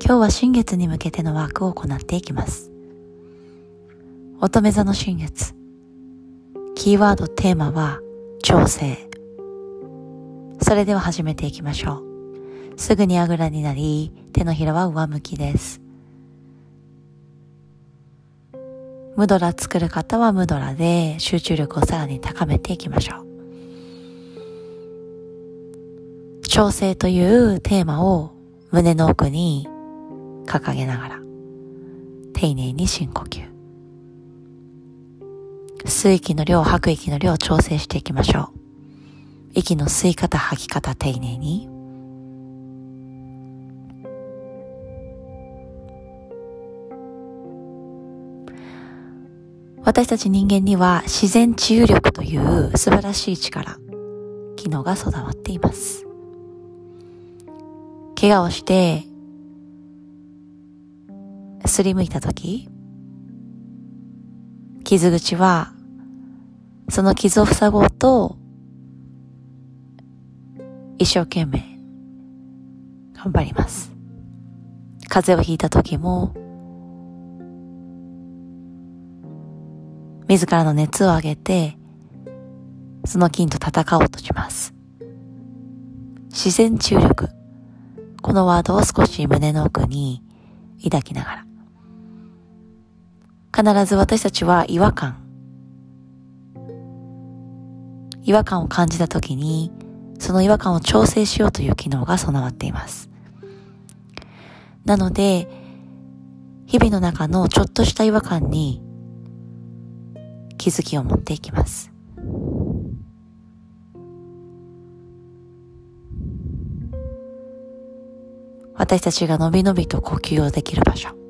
今日は新月に向けてのワークを行っていきます。乙女座の新月。キーワードテーマは調整。それでは始めていきましょう。すぐにあぐらになり、手のひらは上向きです。ムドラ作る方はムドラで集中力をさらに高めていきましょう。調整というテーマを胸の奥に掲げながら丁寧に深呼吸。吸う息の量、吐く息の量を調整していきましょう。息の吸い方、吐き方、丁寧に。私たち人間には自然治癒力という素晴らしい力、機能が備わっています。怪我をして、すりむいたとき、傷口は、その傷を塞ごうと、一生懸命、頑張ります。風邪をひいた時も、自らの熱を上げて、その菌と戦おうとします。自然治癒力。このワードを少し胸の奥に抱きながら。必ず私たちは違和感。違和感を感じた時に、その違和感を調整しようという機能が備わっています。なので、日々の中のちょっとした違和感に気づきを持っていきます。私たちがのびのびと呼吸をできる場所。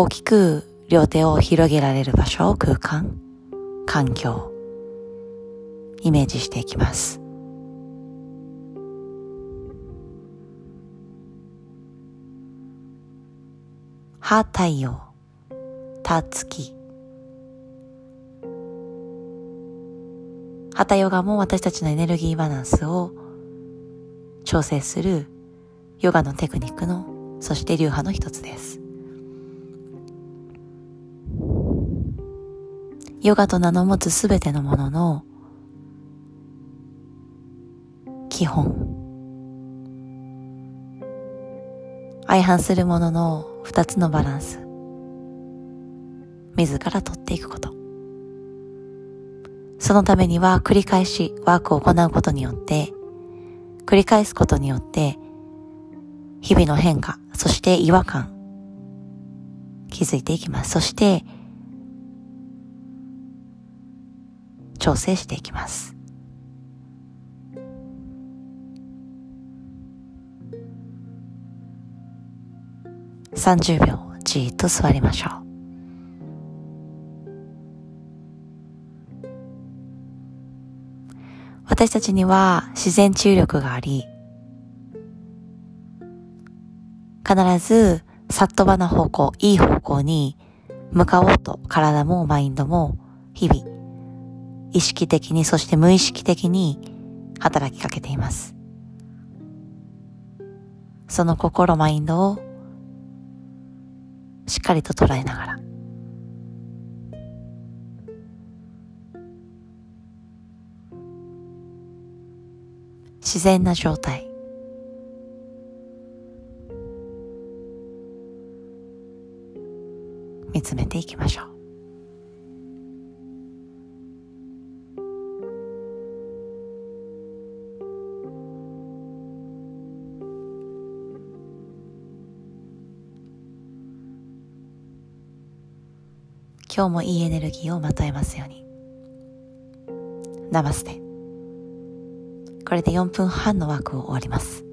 大きく両手を広げられる場所、空間、環境、イメージしていきます。は太陽。たつき。旗ヨガも私たちのエネルギーバランスを調整するヨガのテクニックの、そして流派の一つです。ヨガと名の持つすべてのものの基本。相反するものの二つのバランス。自ら取っていくこと。そのためには繰り返しワークを行うことによって、繰り返すことによって、日々の変化、そして違和感、気づいていきます。そして、調整していきます。30秒じーっと座りましょう。私たちには自然治癒力があり、必ずさっとばな方向、いい方向に向かおうと体もマインドも日々意識的にそして無意識的に働きかけています。その心マインドをしっかりと捉えながら。自然な状態。見つめていきましょう。今日もいいエネルギーをまとえますように。ナマステ。これで4分半の枠を終わります。